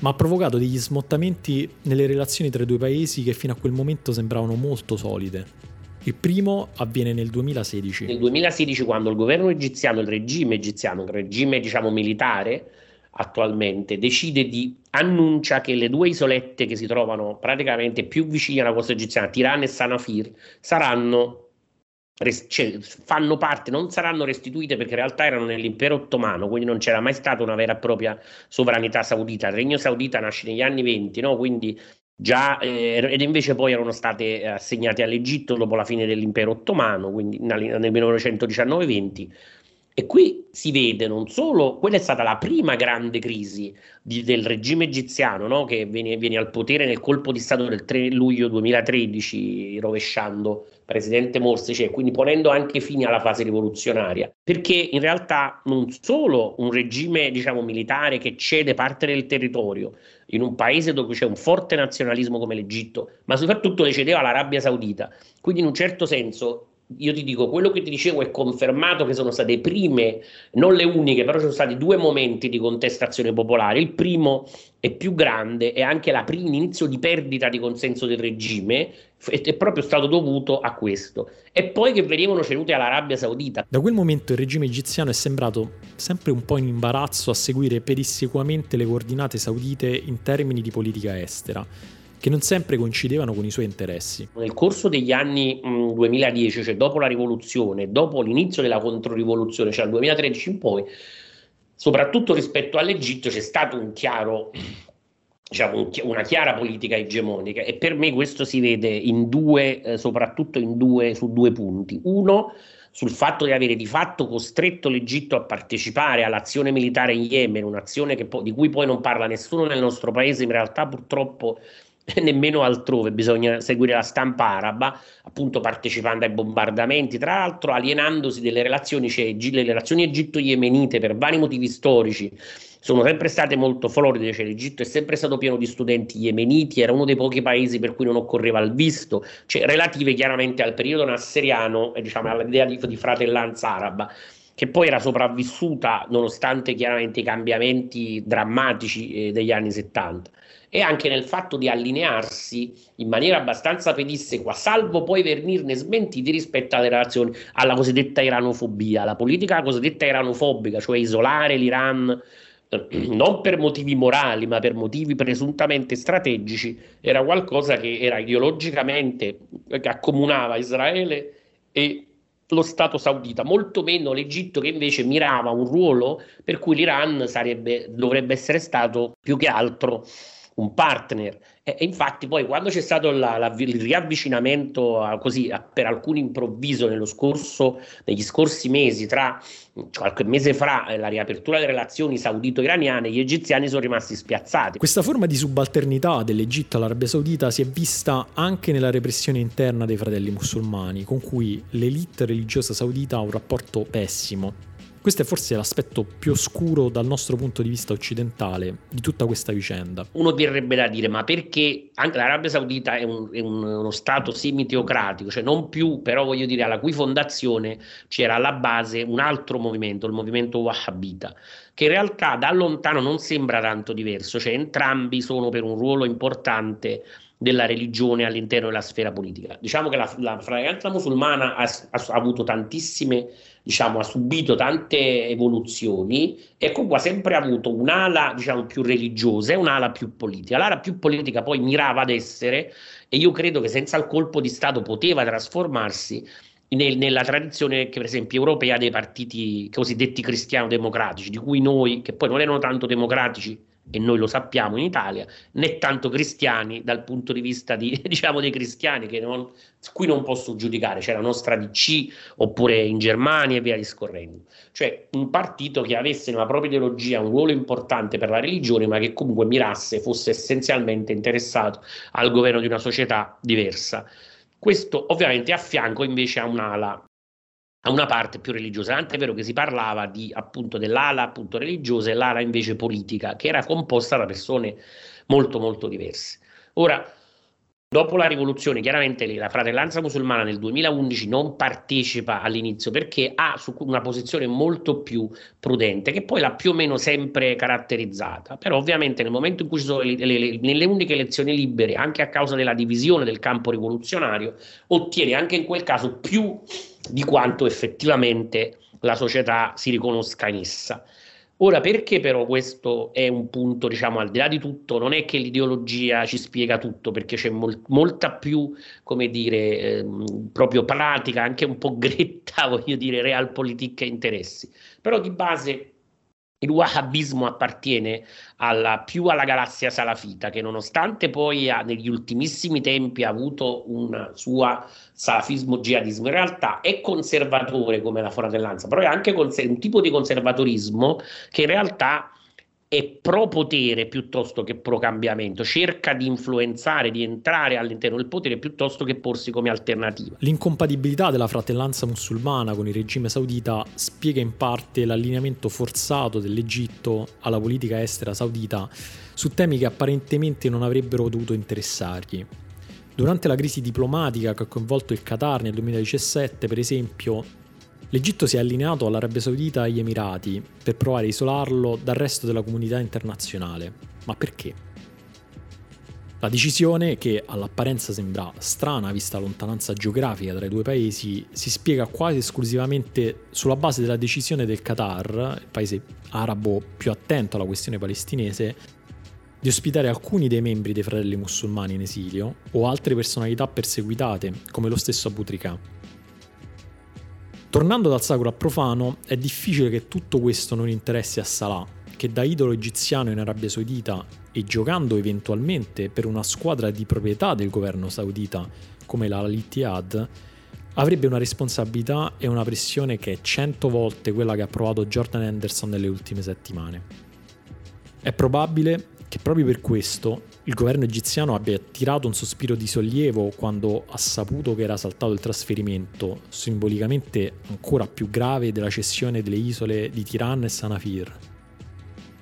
ma ha provocato degli smottamenti nelle relazioni tra i due paesi che fino a quel momento sembravano molto solide. Il primo avviene nel 2016. Nel 2016 quando il governo egiziano, il regime egiziano, il regime diciamo militare, attualmente, decide di annuncia che le due isolette che si trovano praticamente più vicine alla costa egiziana, Tirana e Sanafir, saranno cioè, fanno parte, non saranno restituite perché in realtà erano nell'impero ottomano, quindi non c'era mai stata una vera e propria sovranità saudita. Il regno saudita nasce negli anni 20, no? quindi già, eh, ed invece poi erano state assegnate all'Egitto dopo la fine dell'impero ottomano, quindi nel 1919-20 e qui si vede non solo, quella è stata la prima grande crisi di, del regime egiziano, no? che viene, viene, al potere nel colpo di Stato del 3 luglio 2013, rovesciando presidente Morsi, cioè, quindi ponendo anche fine alla fase rivoluzionaria, perché in realtà non solo un regime diciamo, militare che cede parte del territorio in un paese dove c'è un forte nazionalismo come l'Egitto, ma soprattutto le cedeva l'Arabia Saudita, quindi in un certo senso io ti dico, quello che ti dicevo è confermato che sono state prime, non le uniche, però ci sono stati due momenti di contestazione popolare. Il primo è più grande e anche l'inizio di perdita di consenso del regime è proprio stato dovuto a questo. E poi che venivano cedute all'Arabia Saudita. Da quel momento il regime egiziano è sembrato sempre un po' in imbarazzo a seguire pedissequamente le coordinate saudite in termini di politica estera che non sempre coincidevano con i suoi interessi. Nel corso degli anni mh, 2010, cioè dopo la rivoluzione, dopo l'inizio della controrivoluzione, cioè dal 2013 in poi, soprattutto rispetto all'Egitto c'è stato un chiaro diciamo, una chiara politica egemonica e per me questo si vede in due, eh, soprattutto in due, su due punti. Uno, sul fatto di avere di fatto costretto l'Egitto a partecipare all'azione militare in Yemen, un'azione po- di cui poi non parla nessuno nel nostro paese, in realtà purtroppo nemmeno altrove, bisogna seguire la stampa araba, appunto partecipando ai bombardamenti, tra l'altro alienandosi delle relazioni, cioè le relazioni egitto-yemenite per vari motivi storici sono sempre state molto floride, cioè l'Egitto è sempre stato pieno di studenti yemeniti, era uno dei pochi paesi per cui non occorreva il visto, cioè relative chiaramente al periodo nasseriano e diciamo all'idea di, di fratellanza araba che poi era sopravvissuta nonostante chiaramente i cambiamenti drammatici eh, degli anni 70 e anche nel fatto di allinearsi in maniera abbastanza pedissequa, salvo poi venirne smentiti rispetto alle relazioni alla cosiddetta iranofobia, la politica cosiddetta iranofobica, cioè isolare l'Iran eh, non per motivi morali, ma per motivi presuntamente strategici, era qualcosa che era ideologicamente che accomunava Israele e lo Stato saudita, molto meno l'Egitto che invece mirava un ruolo per cui l'Iran sarebbe, dovrebbe essere stato più che altro un partner. E, e infatti poi quando c'è stato la, la, il riavvicinamento a, così a, per alcuni improvviso nello scorso, negli scorsi mesi, tra qualche mese fra eh, la riapertura delle relazioni saudito-iraniane, gli egiziani sono rimasti spiazzati. Questa forma di subalternità dell'Egitto all'Arabia Saudita si è vista anche nella repressione interna dei fratelli musulmani, con cui l'elite religiosa saudita ha un rapporto pessimo questo è forse l'aspetto più oscuro dal nostro punto di vista occidentale di tutta questa vicenda. Uno verrebbe da dire, ma perché anche l'Arabia Saudita è, un, è un, uno stato semi-teocratico, cioè non più, però voglio dire, alla cui fondazione c'era alla base un altro movimento, il movimento Wahhabita, che in realtà da lontano non sembra tanto diverso, cioè entrambi sono per un ruolo importante della religione all'interno della sfera politica. Diciamo che la, la fratellanza musulmana ha, ha, avuto tantissime, diciamo, ha subito tante evoluzioni e comunque ha sempre avuto un'ala, diciamo, più religiosa e un'ala più politica. L'ala più politica poi mirava ad essere, e io credo che senza il colpo di Stato poteva trasformarsi nel, nella tradizione, che per esempio, europea dei partiti cosiddetti cristiano-democratici, di cui noi, che poi non erano tanto democratici, e noi lo sappiamo in Italia, né tanto cristiani dal punto di vista di, diciamo, dei cristiani, che non, qui non posso giudicare, c'è la nostra DC oppure in Germania e via discorrendo. Cioè un partito che avesse nella propria ideologia un ruolo importante per la religione, ma che comunque mirasse, fosse essenzialmente interessato al governo di una società diversa. Questo ovviamente a fianco invece a un'ala a una parte più religiosa, tant'è vero che si parlava di, appunto dell'ala appunto religiosa e l'ala invece politica, che era composta da persone molto molto diverse. Ora, Dopo la rivoluzione, chiaramente la fratellanza musulmana nel 2011 non partecipa all'inizio perché ha una posizione molto più prudente, che poi l'ha più o meno sempre caratterizzata. Però ovviamente nel momento in cui ci sono le, le, le, nelle uniche elezioni libere, anche a causa della divisione del campo rivoluzionario, ottiene anche in quel caso più di quanto effettivamente la società si riconosca in essa. Ora, perché però questo è un punto, diciamo, al di là di tutto, non è che l'ideologia ci spiega tutto, perché c'è mol- molta più, come dire, ehm, proprio pratica, anche un po' gretta, voglio dire, realpolitik e interessi. Però di base il wahhabismo appartiene alla, più alla galassia salafita, che nonostante poi ha, negli ultimissimi tempi ha avuto un suo salafismo jihadismo, in realtà è conservatore come la fratellanza, però è anche un tipo di conservatorismo che in realtà è pro potere piuttosto che pro cambiamento, cerca di influenzare, di entrare all'interno del potere piuttosto che porsi come alternativa. L'incompatibilità della fratellanza musulmana con il regime saudita spiega in parte l'allineamento forzato dell'Egitto alla politica estera saudita su temi che apparentemente non avrebbero dovuto interessargli. Durante la crisi diplomatica che ha coinvolto il Qatar nel 2017, per esempio, L'Egitto si è allineato all'Arabia Saudita e agli Emirati per provare a isolarlo dal resto della comunità internazionale. Ma perché? La decisione, che all'apparenza sembra strana vista la lontananza geografica tra i due paesi, si spiega quasi esclusivamente sulla base della decisione del Qatar, il paese arabo più attento alla questione palestinese, di ospitare alcuni dei membri dei fratelli musulmani in esilio o altre personalità perseguitate, come lo stesso Abu Trika. Tornando dal sacro a profano, è difficile che tutto questo non interessi a Salah, che da idolo egiziano in Arabia Saudita e giocando eventualmente per una squadra di proprietà del governo saudita come la Al-Ittihad, avrebbe una responsabilità e una pressione che è cento volte quella che ha provato Jordan Henderson nelle ultime settimane. È probabile che proprio per questo il governo egiziano abbia tirato un sospiro di sollievo quando ha saputo che era saltato il trasferimento, simbolicamente ancora più grave, della cessione delle isole di Tiran e Sanafir.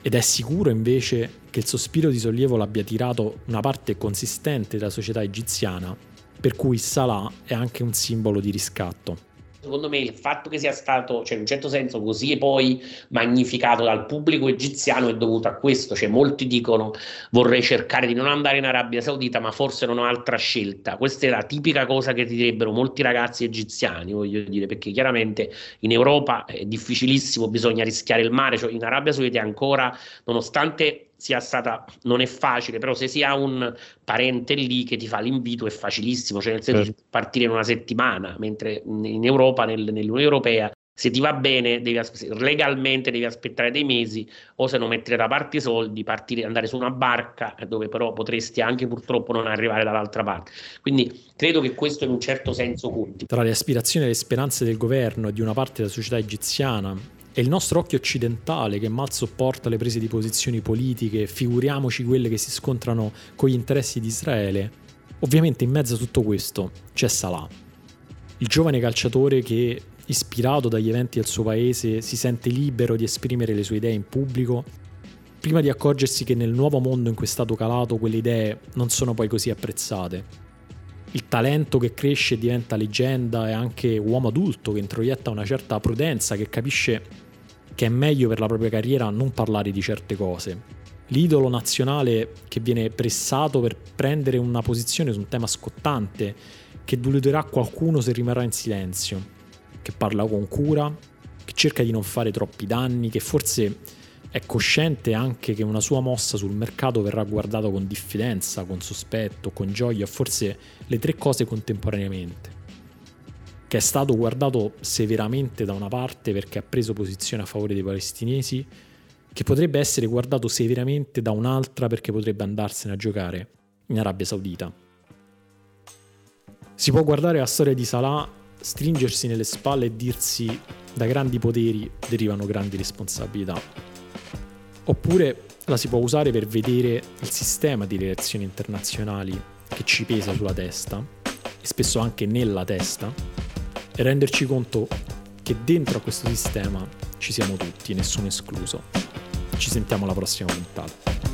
Ed è sicuro invece che il sospiro di sollievo l'abbia tirato una parte consistente della società egiziana, per cui Salah è anche un simbolo di riscatto secondo me il fatto che sia stato, cioè in un certo senso, così poi magnificato dal pubblico egiziano è dovuto a questo. Cioè, molti dicono vorrei cercare di non andare in Arabia Saudita, ma forse non ho altra scelta. Questa è la tipica cosa che ti direbbero molti ragazzi egiziani, voglio dire, perché chiaramente in Europa è difficilissimo, bisogna rischiare il mare, cioè in Arabia Saudita ancora, nonostante sia stata, non è facile, però se si ha un parente lì che ti fa l'invito è facilissimo, cioè nel senso certo. di partire in una settimana, mentre in Europa, nel, nell'Unione Europea, se ti va bene, devi legalmente devi aspettare dei mesi o se non mettere da parte i soldi, partire, andare su una barca dove però potresti anche purtroppo non arrivare dall'altra parte. Quindi credo che questo in un certo senso conti. Tra le aspirazioni e le speranze del governo e di una parte della società egiziana è il nostro occhio occidentale che mal sopporta le prese di posizioni politiche, figuriamoci quelle che si scontrano con gli interessi di Israele. Ovviamente in mezzo a tutto questo c'è Salah, il giovane calciatore che, ispirato dagli eventi del suo paese, si sente libero di esprimere le sue idee in pubblico, prima di accorgersi che nel nuovo mondo in cui è stato calato quelle idee non sono poi così apprezzate. Il talento che cresce e diventa leggenda è anche uomo adulto che introietta una certa prudenza, che capisce che è meglio per la propria carriera non parlare di certe cose. L'idolo nazionale che viene pressato per prendere una posizione su un tema scottante, che deluderà qualcuno se rimarrà in silenzio, che parla con cura, che cerca di non fare troppi danni, che forse è cosciente anche che una sua mossa sul mercato verrà guardata con diffidenza, con sospetto, con gioia, forse le tre cose contemporaneamente che è stato guardato severamente da una parte perché ha preso posizione a favore dei palestinesi, che potrebbe essere guardato severamente da un'altra perché potrebbe andarsene a giocare in Arabia Saudita. Si può guardare la storia di Salah, stringersi nelle spalle e dirsi da grandi poteri derivano grandi responsabilità. Oppure la si può usare per vedere il sistema di relazioni internazionali che ci pesa sulla testa, e spesso anche nella testa, e renderci conto che dentro a questo sistema ci siamo tutti, nessuno escluso. Ci sentiamo alla prossima puntata.